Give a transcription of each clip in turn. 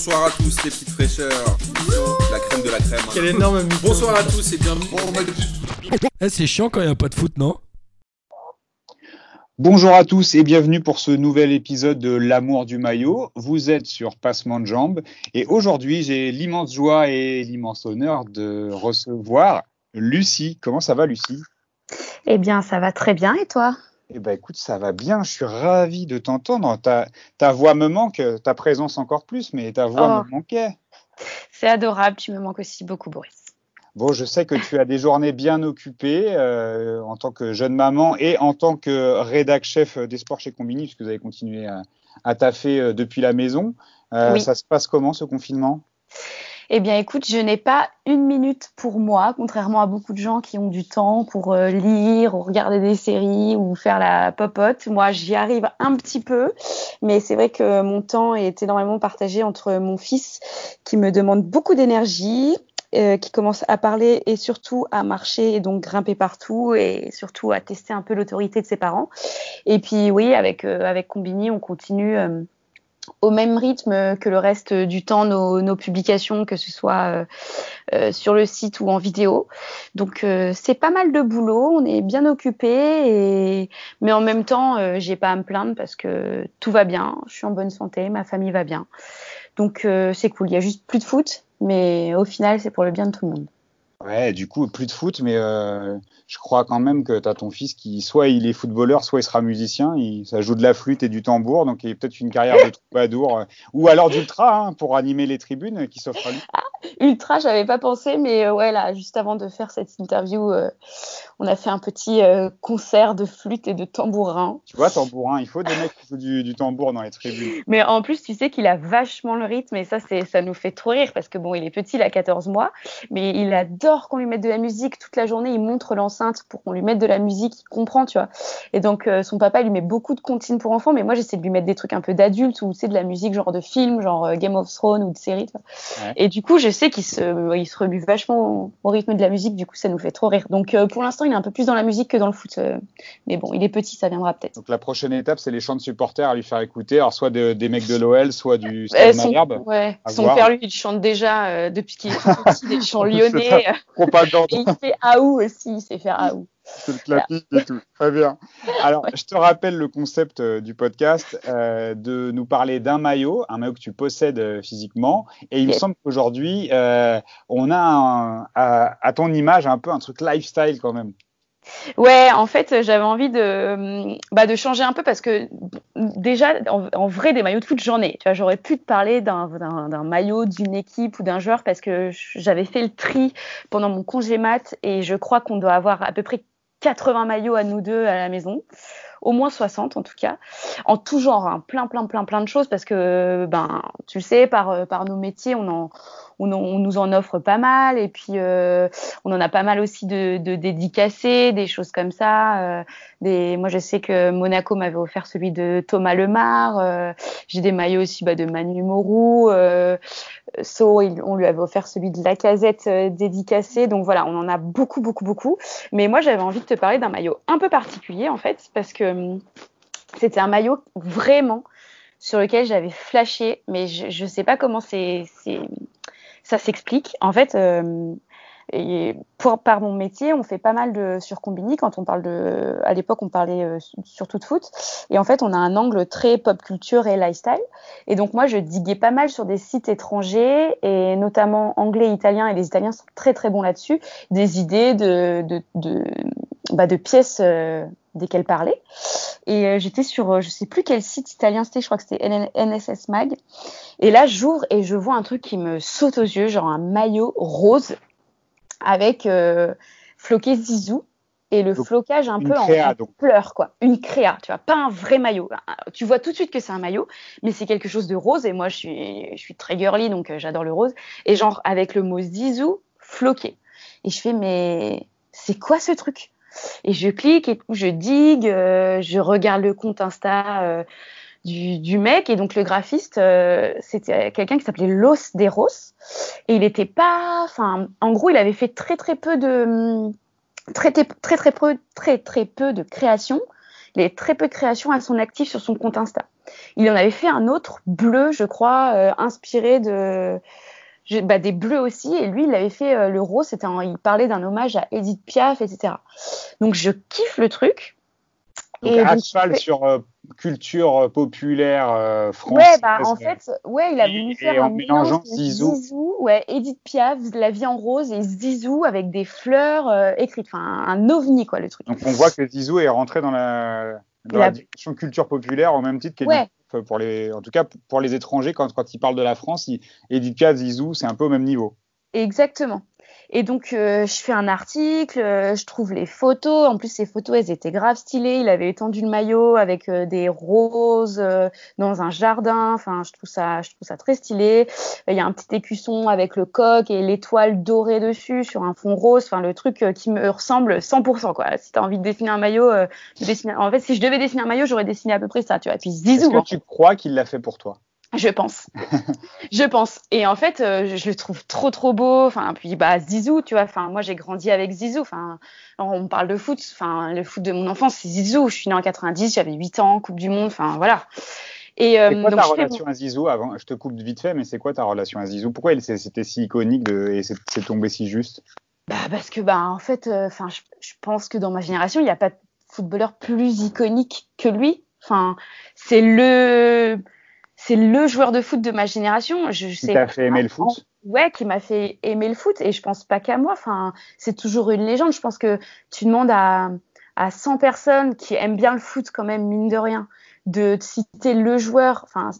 bonsoir à tous les petites fraîcheurs. La crème de la crème. Quel énorme mytho. Bonsoir à tous et bienvenue. Eh, c'est chiant quand il n'y a pas de foot, non? Bonjour à tous et bienvenue pour ce nouvel épisode de L'amour du maillot. Vous êtes sur Passement de Jambes et aujourd'hui j'ai l'immense joie et l'immense honneur de recevoir Lucie. Comment ça va Lucie? Eh bien, ça va très bien et toi? Eh ben écoute, ça va bien. Je suis ravi de t'entendre. Ta, ta voix me manque, ta présence encore plus, mais ta voix Oh. me manquait. C'est adorable, tu me manques aussi beaucoup, Boris. Bon, je sais que tu as des journées bien occupées euh, en tant que jeune maman et en tant que rédac chef des sports chez Combini, puisque vous avez continué à, à taffer euh, depuis la maison. Euh, Oui. Ça se passe comment ce confinement? Eh bien, écoute, je n'ai pas une minute pour moi, contrairement à beaucoup de gens qui ont du temps pour euh, lire ou regarder des séries ou faire la popote. Moi, j'y arrive un petit peu, mais c'est vrai que mon temps est énormément partagé entre mon fils qui me demande beaucoup d'énergie. euh, qui commence à parler et surtout à marcher et donc grimper partout et surtout à tester un peu l'autorité de ses parents. Et puis oui, avec euh, avec Combini, on continue au même rythme que le reste du temps nos, nos publications, que ce soit euh, euh, sur le site ou en vidéo. Donc euh, c'est pas mal de boulot, on est bien occupé, et... mais en même temps, euh, j'ai pas à me plaindre parce que tout va bien, je suis en bonne santé, ma famille va bien. Donc euh, c'est cool, il y a juste plus de foot, mais au final c'est pour le bien de tout le monde. Ouais, du coup, plus de foot, mais euh, je crois quand même que tu as ton fils qui, soit il est footballeur, soit il sera musicien. Il, ça joue de la flûte et du tambour, donc il a peut-être une carrière de troubadour, euh, ou alors d'ultra hein, pour animer les tribunes qui s'offrent à lui. Ultra, j'avais pas pensé, mais euh, ouais, là, juste avant de faire cette interview, euh, on a fait un petit concert de flûte et de tambourin. Tu vois, tambourin, il faut des mecs qui jouent du, du tambour dans les tribunes. Mais en plus, tu sais qu'il a vachement le rythme et ça, ça nous fait trop rire parce que bon, il est petit, il a 14 mois, mais il adore qu'on lui mette de la musique toute la journée. Il montre l'enceinte pour qu'on lui mette de la musique, il comprend, tu vois. Et donc, euh, son papa lui met beaucoup de comptines pour enfants, mais moi, j'essaie de lui mettre des trucs un peu d'adultes ou tu sais, de la musique genre de film, genre euh, Game of Thrones ou de série, tu vois. Ouais. Et du coup, je sais qu'il se, il se remue vachement au rythme de la musique, du coup, ça nous fait trop rire. Donc, euh, pour l'instant, il est un peu plus dans la musique que dans le foot. mais bon, il est petit, ça viendra peut-être. Donc la prochaine étape, c'est les chants de supporters à lui faire écouter, alors soit de- des mecs de l'OL, soit du Euh, son, Malherbe. ouais, son voir. père, lui, il chante déjà depuis qu'il est petit, des chants lyonnais. Propagande. et il fait Aou aussi, il sait faire Aou. C'est le clapique et tout. Très bien. Alors, je te rappelle le concept euh, du podcast, euh, de nous parler d'un maillot, un maillot que tu possèdes euh, physiquement. Et il me semble qu'aujourd'hui, on a un- à, à ton image un peu un truc lifestyle quand même. Ouais, en fait, j'avais envie de, bah, de changer un peu parce que déjà, en, vrai, des maillots de foot, j'en ai. Tu vois, j'aurais pu te parler d'un maillot d'une équipe ou d'un joueur parce que j'avais fait le tri pendant mon congé mat et je crois qu'on doit avoir à peu près 80 maillots à nous deux à la maison. Au moins 60 en tout cas, en tout genre, hein, plein, plein, plein, plein de choses parce que, ben, tu le sais, par, euh, par nos métiers, on, en, on, nous en offre pas mal et puis euh, on en a pas mal aussi de, dédicacés, des choses comme ça. euh, des, moi, je sais que Monaco m'avait offert celui de Thomas Lemar. euh, J'ai des maillots aussi bah, de Manu Mourou. Euh, So, on lui avait offert celui de Lacazette euh, dédicacé. Donc voilà, on en a beaucoup, beaucoup, beaucoup. Mais moi, j'avais envie de te parler d'un maillot un peu particulier en fait, parce que hum, c'était un maillot vraiment sur lequel j'avais flashé, mais je, je sais pas comment c'est, ça s'explique. En fait, euh, par mon métier, on fait pas mal de sur Combini quand on parle de. À l'époque, on parlait euh, surtout de foot. Et en fait, on a un angle très pop culture et lifestyle. Et donc, moi, je diguais pas mal sur des sites étrangers et notamment anglais italien. Et les Italiens sont très très bons là-dessus. Des idées de, de, de, bah, de pièces euh, desquelles parler. Et euh, j'étais sur, euh, je sais plus quel site italien c'était, je crois que c'était NSS Mag. Et là, j'ouvre et je vois un truc qui me saute aux yeux, genre un maillot rose avec euh, floqué Zizou et le Donc, flocage un peu créa, en, donc. pleurs quoi, une créa, tu vois, pas un vrai maillot. Tu vois tout de suite que c'est un maillot, mais c'est quelque chose de rose et moi je suis je suis très girly donc euh, j'adore le rose et genre avec le mot Zizou floqué. Et je fais mais c'est quoi ce truc? Et je clique et je digue, euh, je regarde le compte Insta euh, du, mec. Et donc le graphiste euh, c'était quelqu'un qui s'appelait Los Deros et il était pas enfin en gros il avait fait très très peu de très très très très peu très peu de création il avait très peu de créations à son actif sur son compte Insta. Il en avait fait un autre bleu, je crois, inspiré de bah, des bleus aussi. Et lui, il avait fait euh, le rose. C'était, il parlait d'un hommage à Edith Piaf, etc. Donc je kiffe le truc. Donc, et à cheval sur euh, culture populaire euh, française. Ouais, bah en fait, ouais, il a voulu faire et un en mélangeant Zizou. Zizou. Ouais, Edith Piaf, La vie en rose et Zizou avec des fleurs écrites. Enfin, un ovni, quoi, le truc. Donc on voit que Zizou est rentré dans la, dans la... direction culture populaire au même titre qu'Edith ouais pour les, en tout cas pour les étrangers, quand, quand ils parlent de la France, il, Edith Zizou, c'est un peu au même niveau. Exactement. Et donc, euh, je fais un article, euh, je trouve les photos. En plus, ces photos, elles étaient grave stylées. Il avait étendu le maillot avec euh, des roses dans un jardin. Enfin, je trouve ça, je trouve ça très stylé. Il y a un petit écusson avec le coq et l'étoile dorée dessus sur un fond rose. Enfin, le truc qui me ressemble 100%, quoi. Si t'as envie de dessiner un maillot, dessiner... en fait, si je devais dessiner un maillot, j'aurais dessiné à peu près ça, tu vois. puis, Est-ce que tu crois qu'il l'a fait pour toi? Je pense. je pense. Et en fait, euh, je le trouve trop trop beau. Enfin, puis bah Zizou, tu vois. Enfin, moi j'ai grandi avec Zizou. Enfin, on parle de foot. Enfin, le foot de mon enfance, c'est Zizou. Je suis née en 90, j'avais 8 ans, Coupe du Monde. Enfin, voilà. Et euh, quoi ta relation à Zizou avant? Je te coupe vite fait, mais c'est quoi ta relation à Zizou? Pourquoi c'était si iconique de, et c'est tombé si juste? Bah parce que bah en fait, euh, je, pense que dans ma génération, il n'y a pas de footballeur plus iconique que lui. Enfin, c'est le c'est le joueur de foot de ma génération. Je, qui t'a fait aimer le foot Ouais, qui m'a fait aimer le foot. Et je pense pas qu'à moi. Enfin, c'est toujours une légende. Je pense que tu demandes à, à 100 personnes qui aiment bien le foot, quand même, mine de rien, de citer le joueur, enfin,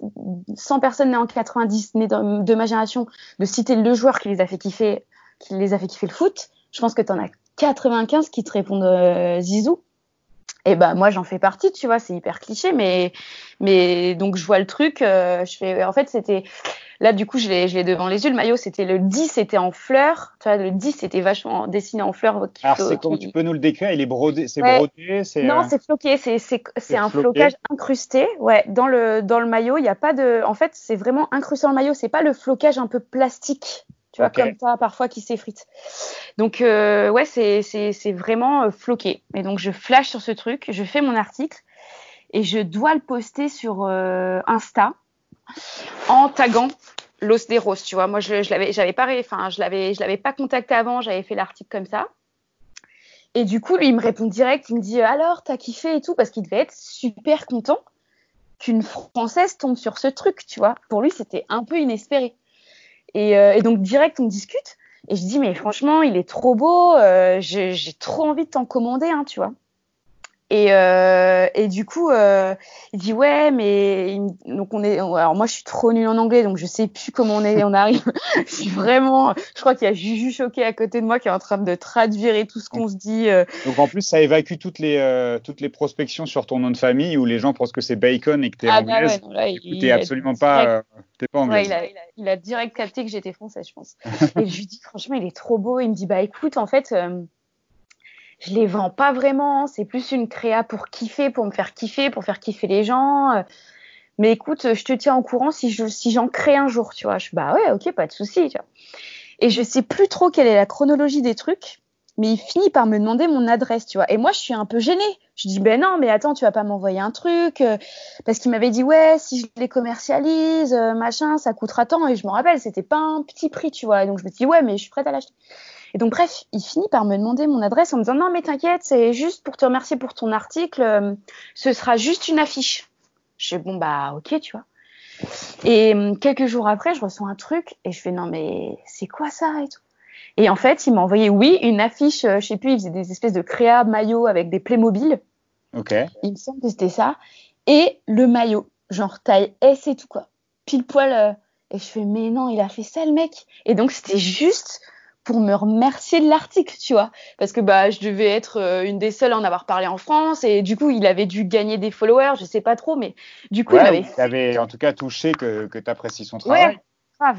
100 personnes nées en 90, nées de, ma génération, de citer le joueur qui les a fait kiffer, qui les a fait kiffer le foot. Je pense que tu en as 95 qui te répondent euh, Zizou. Et bah moi j'en fais partie, tu vois, c'est hyper cliché, mais mais donc je vois le truc, euh, je fais, en fait c'était là du coup je l'ai je l'ai devant les yeux, le maillot c'était le 10 c'était en fleurs, tu vois, le 10 c'était vachement dessiné en fleurs. Alors c'est comment tu peux nous le décrire, il est brodé, c'est brodé, c'est non euh, c'est floqué, c'est c'est c'est un flocage incrusté, ouais, dans le dans le maillot il y a pas de, en fait c'est vraiment incrusté dans le maillot, c'est pas le flocage un peu plastique tu vois, comme ça, parfois qui s'effrite. Donc, euh, ouais, c'est vraiment euh, floqué. Et donc, je flash sur ce truc, je fais mon article et je dois le poster sur euh, Insta en taguant Los des Roses, tu vois. Moi, je, je l'avais, j'avais pas, enfin, je l'avais, je l'avais pas contacté avant, j'avais fait l'article comme ça. Et du coup, lui, il me répond direct, il me dit alors, t'as kiffé et tout, parce qu'il devait être super content qu'une Française tombe sur ce truc, tu vois. Pour lui, c'était un peu inespéré. Et, euh, donc direct on discute et je dis mais franchement il est trop beau, euh, j'ai trop envie de t'en commander hein, tu vois. Et, euh, et du coup, euh, il dit ouais, mais donc on est. Alors moi, je suis trop nulle en anglais, donc je sais plus comment on est. On arrive. je suis vraiment. Je crois qu'il y a Juju choqué à côté de moi qui est en train de traduire et tout ce qu'on se dit. Euh. Donc en plus, ça évacue toutes les toutes les prospections sur ton nom de famille où les gens pensent que c'est Bacon et que t'es ah, anglaise. Bah ouais, là, il, t'es absolument pas. T'es pas anglaise. Ouais, il, a, il, a, il, a, direct capté que j'étais française, je pense. et je lui dis franchement, il est trop beau. Il me dit bah écoute, en fait je les vends pas vraiment. C'est plus une créa pour kiffer, pour me faire kiffer, pour faire kiffer les gens. Mais écoute, je te tiens au courant si je, si j'en crée un jour, tu vois. Je bah ouais, ok, pas de souci. Et je sais plus trop quelle est la chronologie des trucs, mais il finit par me demander mon adresse, tu vois. Et moi, je suis un peu gênée. Je dis ben non, mais attends, tu vas pas m'envoyer un truc euh, parce qu'il m'avait dit ouais, si je les commercialise, euh, machin, ça coûtera tant. Et je me rappelle, c'était pas un petit prix, tu vois. Donc je me dis ouais, mais je suis prête à l'acheter. Et donc, bref, il finit par me demander mon adresse en me disant non, mais t'inquiète, c'est juste pour te remercier pour ton article. Euh, ce sera juste une affiche. Je dis bon, bah, ok, tu vois. Et euh, quelques jours après, je reçois un truc et je fais non, mais c'est quoi ça et tout. Et en fait, il m'a envoyé, oui, une affiche, euh, je sais plus, il faisait des espèces de créa maillots avec des Playmobil. Ok. Il me semble que c'était ça. Et le maillot, genre taille S et tout, quoi. Pile poil. et je fais, mais non, il a fait ça, le mec. Et donc, c'était juste pour me remercier de l'article, tu vois, parce que bah je devais être euh, une des seules à en avoir parlé en France et du coup il avait dû gagner des followers, je sais pas trop, mais du coup ouais, il avait. avait en tout cas touché que, que tu apprécies son travail. Ouais, grave.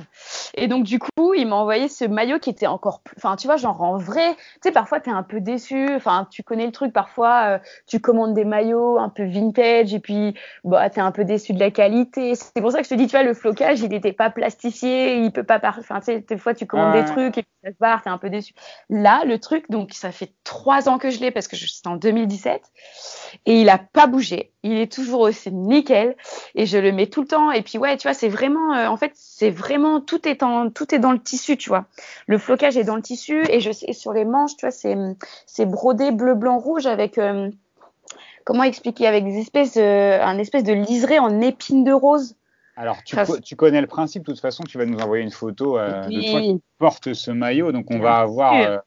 Et donc du coup coup, il m'a envoyé ce maillot qui était encore plus. Enfin, tu vois, genre en vrai, tu sais, parfois, tu es un peu déçu. Enfin, tu connais le truc, parfois, euh, tu commandes des maillots un peu vintage et puis, bah, tu es un peu déçu de la qualité. C'est pour ça que je te dis, tu vois, le flocage, il n'était pas plastifié, il peut pas. Par... Enfin, tu sais, des fois, tu commandes des trucs et puis ça se barre, tu es un peu déçu. Là, le truc, donc, ça fait trois ans que je l'ai parce que c'était en 2017 et il a pas bougé. Il est toujours aussi nickel et je le mets tout le temps. Et puis, ouais, tu vois, c'est vraiment, euh, en fait, c'est vraiment, tout est en, tout est dans le tissu, tu vois. Le flocage est dans le tissu et je sais, sur les manches, tu vois, c'est, c'est brodé bleu, blanc, rouge avec, euh, comment expliquer, avec des espèces, un espèce de liseré en épines de rose. Alors, tu, tu, connais le principe, de toute façon, tu vas nous envoyer une photo euh, de toi qui porte ce maillot, donc on va avoir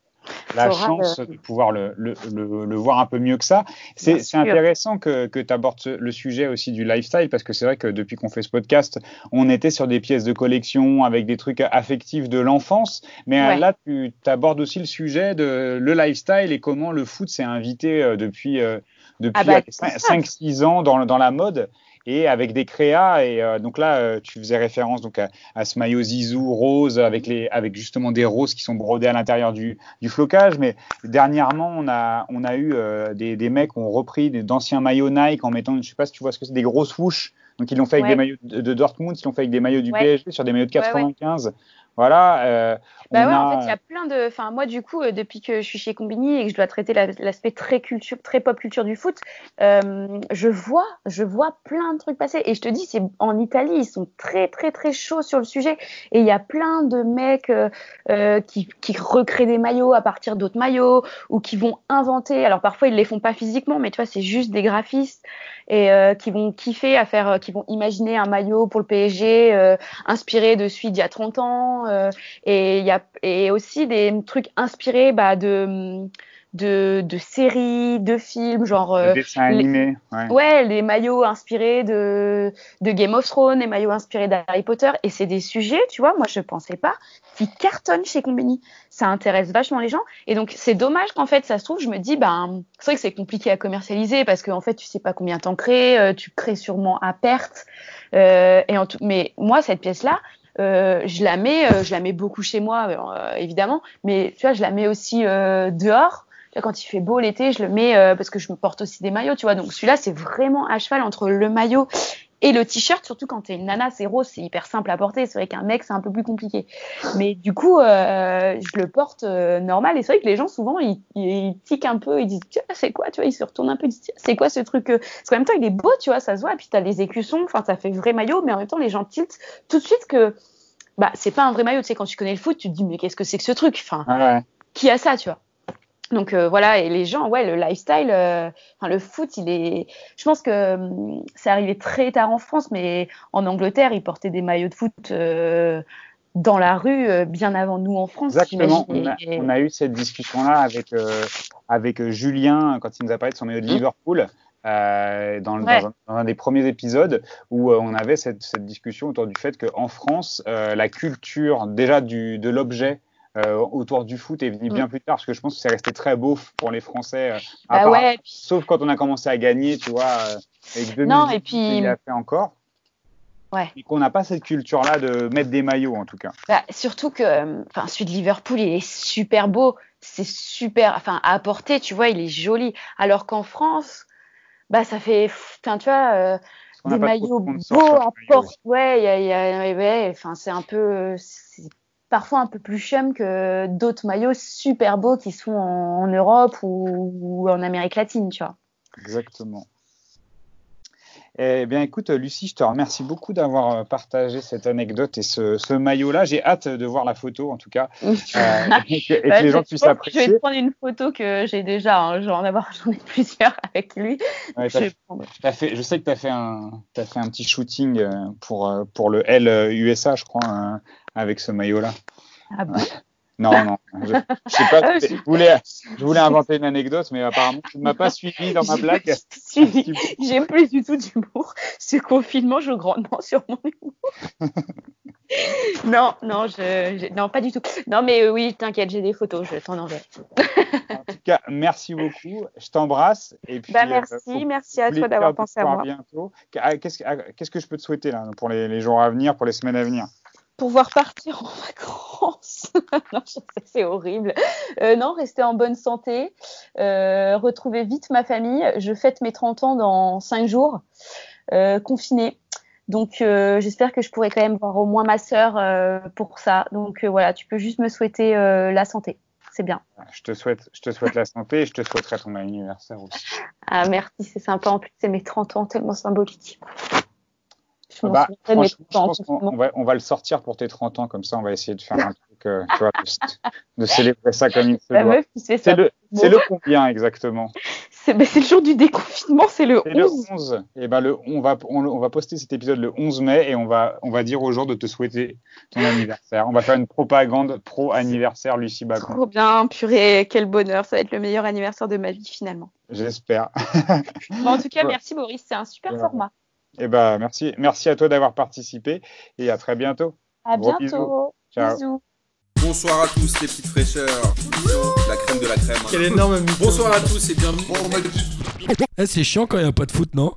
la chance de pouvoir le, le, le, voir un peu mieux que ça. C'est intéressant que, que tu abordes le sujet aussi du lifestyle parce que c'est vrai que depuis qu'on fait ce podcast, on était sur des pièces de collection avec des trucs affectifs de l'enfance. Mais euh, là, tu abordes aussi le sujet de le lifestyle et comment le foot s'est invité euh, depuis, euh, depuis ah bah, 5-6 ans dans, dans la mode et avec des créas. Et euh, donc là, euh, tu faisais référence donc à, ce maillot Zizou rose avec les avec justement des roses qui sont brodées à l'intérieur du, du flocage. Mais dernièrement, on a on a eu euh, des, des mecs qui ont repris d'anciens maillots Nike en mettant, je sais pas si tu vois ce que c'est, des grosses swoosh. Donc ils l'ont fait avec des maillots de, Dortmund, ils l'ont fait avec des maillots du PSG sur des maillots de 95. Voilà. Euh, bah ouais, en fait, il y a plein de. Enfin, moi, du coup, euh, depuis que je suis chez Combini et que je dois traiter l'aspect très culture, très pop culture du foot, euh, je vois, je vois plein de trucs passer. Et je te dis, c'est en Italie, ils sont très, très, très chauds sur le sujet. Et il y a plein de mecs euh, qui, qui recréent des maillots à partir d'autres maillots ou qui vont inventer. Alors parfois, ils les font pas physiquement, mais tu vois, c'est juste des graphistes et euh, qui vont kiffer à faire, qui vont imaginer un maillot pour le PSG inspiré de celui d'il y a 30 ans. et il y a et aussi des trucs inspirés bah, de de, de séries, de films, genre. Euh, dessins animés. Ouais. ouais. les maillots inspirés de, de Game of Thrones, les maillots inspirés d'Harry Potter. Et c'est des sujets, tu vois, moi je pensais pas, qui cartonnent chez Combini. Ça intéresse vachement les gens. Et donc c'est dommage qu'en fait, ça se trouve, je me dis, ben, c'est vrai que c'est compliqué à commercialiser parce qu'en fait, tu sais pas combien t'en crées, euh, tu crées sûrement à perte. Euh, et en tout... Mais moi, cette pièce-là, euh, je la mets, euh, je la mets beaucoup chez moi, euh, évidemment, mais tu vois, je la mets aussi dehors. Quand il fait beau l'été, je le mets parce que je me porte aussi des maillots, tu vois. Donc celui-là, c'est vraiment à cheval entre le maillot et le t-shirt, surtout quand t'es une nana, c'est rose, c'est hyper simple à porter. C'est vrai qu'un mec, c'est un peu plus compliqué. Mais du coup, euh, je le porte euh, normal. Et c'est vrai que les gens, souvent, ils, ils tiquent un peu, ils disent, tiens, c'est quoi, tu vois, ils se retournent un peu, ils disent, c'est quoi ce truc euh? Parce qu'en même temps, il est beau, tu vois, ça se voit. Et puis t'as les écussons, enfin, ça fait vrai maillot, mais en même temps, les gens tiltent tout de suite que, bah, c'est pas un vrai maillot. Tu sais, quand tu connais le foot, tu te dis, mais qu'est-ce que c'est que ce truc? Enfin, ouais. qui a ça, tu vois? Donc euh, voilà, et les gens, ouais, le lifestyle, euh, enfin le foot, il est. Je pense que hum, c'est arrivé très tard en France, mais en Angleterre, ils portaient des maillots de foot euh, dans la rue bien avant nous en France. Exactement. On a, on a, eu cette discussion-là avec avec Julien quand il nous a parlé de son maillot de mmh. Liverpool. Dans, dans, un, dans, un, des premiers épisodes où on avait cette, cette, discussion autour du fait qu'en France, la culture déjà du, de l'objet euh, autour du foot est venu bien mm. plus tard parce que je pense que c'est resté très beau pour les Français. Euh, bah ouais, Sauf quand on a commencé à gagner, tu vois, euh, avec 2000, non, et puis il a fait encore. Ouais. Et qu'on n'a pas cette culture-là de mettre des maillots en tout cas. Bah, surtout que, enfin, celui de Liverpool, il est super beau, c'est super, enfin, à porter, tu vois, il est joli. Alors qu'en France, bah, ça fait, tu vois. des maillots beaux à porter, ouais, y a, ouais, enfin, c'est un peu, parfois un peu plus chum que d'autres maillots super beaux qui sont en, Europe ou, en Amérique latine, tu vois. Exactement. Eh bien, écoute, Lucie, je te remercie beaucoup d'avoir euh, partagé cette anecdote et ce, maillot-là. J'ai hâte de voir la photo, en tout cas, euh, et que, bah, les gens puissent apprécier. Je vais prendre une photo que j'ai déjà. Hein. J'en ai plusieurs avec lui. je, fait, je, sais que tu as, fait un, as fait un petit shooting euh, pour, pour le L USA, je crois, hein avec ce maillot-là. Ah bon? Non, non. Je, sais pas. Ah, je, voulais, je voulais inventer une anecdote, mais apparemment, tu ne m'as pas suivi dans ma blague. J'aime plus du tout d'humour. Ce confinement joue grandement sur mon humour. non, non, je, non, pas du tout. Non, mais euh, oui, t'inquiète, j'ai des photos, je t'en enverrai. en tout cas, merci beaucoup. Je t'embrasse. Et puis, bah, euh, merci, merci à toi d'avoir pensé à moi. bientôt. Ah, qu'est-ce, que je peux te souhaiter là, pour les jours à venir, pour les semaines à venir? Pouvoir partir en vacances. Non, c'est horrible. Euh, non, rester en bonne santé, euh, retrouver vite ma famille. Je fête mes 30 ans dans 5 jours, euh, confinée. Donc, euh, j'espère que je pourrai quand même voir au moins ma sœur pour ça. Donc, voilà, tu peux juste me souhaiter la santé. C'est bien. Je te souhaite, je te souhaite la santé et je te souhaiterai ton anniversaire aussi. Ah, merci, c'est sympa. En plus, c'est mes 30 ans, tellement symbolique. Bah, franchement, je 30 ans, pense on va, on va le sortir pour tes 30 ans, comme ça on va essayer de faire un truc, euh, tu vois, de, de célébrer ça comme il se doit. ça. C'est le, combien exactement? C'est bah, c'est le jour du déconfinement, c'est le C'est le 11. 11. Et ben le, on va, on, on va poster cet épisode le 11 mai et on va, on va dire aux gens de te souhaiter ton anniversaire. On va faire une propagande pro anniversaire Lucie Bacon. Trop bien, purée, quel bonheur. Ça va être le meilleur anniversaire de ma vie finalement. J'espère. Bon, en tout cas, Ouais. merci Boris, c'est un super Ouais. format. Et ben merci, merci à toi d'avoir participé et à très bientôt. À Gros bientôt. Ciao. Bisous. Bonsoir à tous les petites fraîcheurs. La crème de la crème. Quel énorme. Bonsoir à tous et bienvenue. Eh, c'est chiant quand il n'y a pas de foot, non?